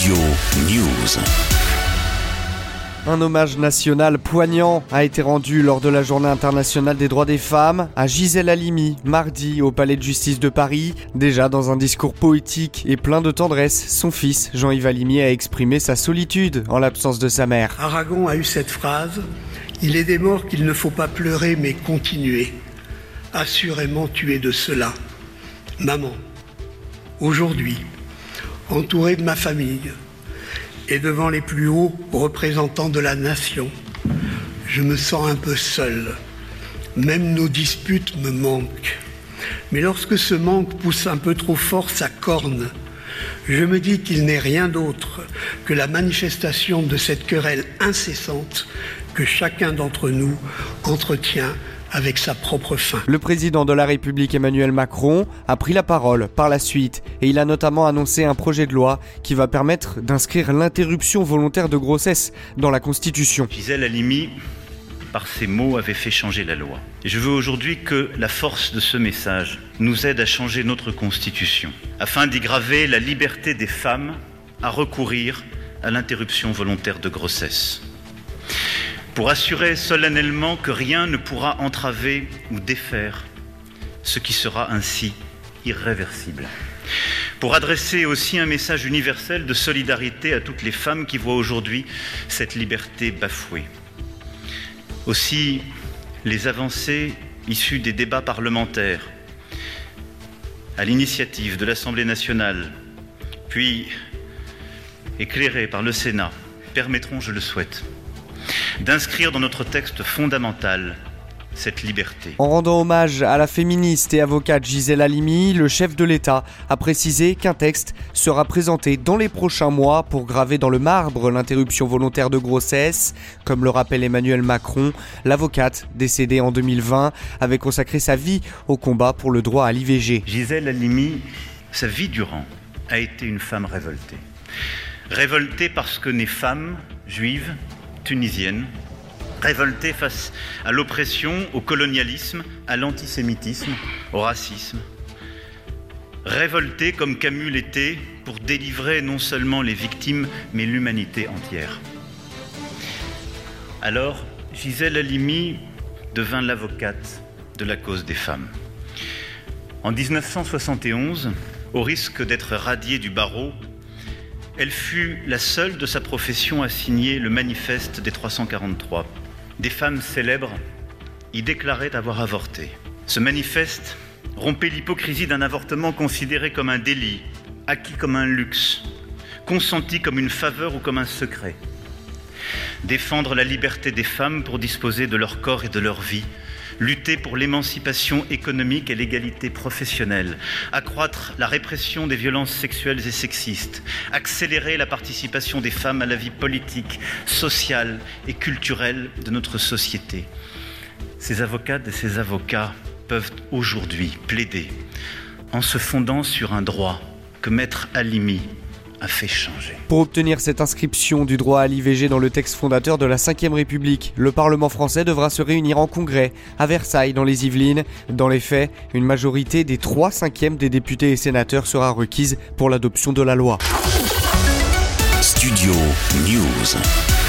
Studio News. Un hommage national poignant a été rendu lors de la Journée internationale des droits des femmes à Gisèle Halimi, mardi au Palais de justice de Paris. Déjà dans un discours poétique et plein de tendresse, son fils, Jean-Yves Halimi, a exprimé sa solitude en l'absence de sa mère. Aragon a eu cette phrase Il est des morts qu'il ne faut pas pleurer mais continuer. Assurément tu es de cela. Maman, aujourd'hui, entourée de ma famille, et devant les plus hauts représentants de la nation, je me sens un peu seul. Même nos disputes me manquent. Mais lorsque ce manque pousse un peu trop fort sa corne, je me dis qu'il n'est rien d'autre que la manifestation de cette querelle incessante que chacun d'entre nous entretient avec sa propre fin. Le président de la République Emmanuel Macron a pris la parole par la suite et il a notamment annoncé un projet de loi qui va permettre d'inscrire l'interruption volontaire de grossesse dans la Constitution. Gisèle Halimi, par ces mots, avait fait changer la loi. Et je veux aujourd'hui que la force de ce message nous aide à changer notre Constitution, afin d'y graver la liberté des femmes à recourir à l'interruption volontaire de grossesse pour assurer solennellement que rien ne pourra entraver ou défaire ce qui sera ainsi irréversible. Pour adresser aussi un message universel de solidarité à toutes les femmes qui voient aujourd'hui cette liberté bafouée. Aussi, les avancées issues des débats parlementaires, à l'initiative de l'Assemblée nationale, puis éclairées par le Sénat, permettront, je le souhaite, d'inscrire dans notre texte fondamental cette liberté. En rendant hommage à la féministe et avocate Gisèle Halimi, le chef de l'État a précisé qu'un texte sera présenté dans les prochains mois pour graver dans le marbre l'interruption volontaire de grossesse. Comme le rappelle Emmanuel Macron, l'avocate, décédée en 2020, avait consacré sa vie au combat pour le droit à l'IVG. Gisèle Halimi, sa vie durant, a été une femme révoltée. Révoltée parce que née femme, juive, tunisienne, révoltée face à l'oppression, au colonialisme, à l'antisémitisme, au racisme. Révoltée comme Camus l'était pour délivrer non seulement les victimes, mais l'humanité entière. Alors, Gisèle Halimi devint l'avocate de la cause des femmes. En 1971, au risque d'être radiée du barreau, elle fut la seule de sa profession à signer le manifeste des 343. Des femmes célèbres y déclaraient avoir avorté. Ce manifeste rompait l'hypocrisie d'un avortement considéré comme un délit, acquis comme un luxe, consenti comme une faveur ou comme un secret. Défendre la liberté des femmes pour disposer de leur corps et de leur vie, lutter pour l'émancipation économique et l'égalité professionnelle, accroître la répression des violences sexuelles et sexistes, accélérer la participation des femmes à la vie politique, sociale et culturelle de notre société. Ces avocates et ces avocats peuvent aujourd'hui plaider en se fondant sur un droit que Maître Alimi a fait changer. Pour obtenir cette inscription du droit à l'IVG dans le texte fondateur de la Ve République, le Parlement français devra se réunir en congrès à Versailles dans les Yvelines. Dans les faits, une majorité des 3 cinquièmes des députés et sénateurs sera requise pour l'adoption de la loi. Studio News.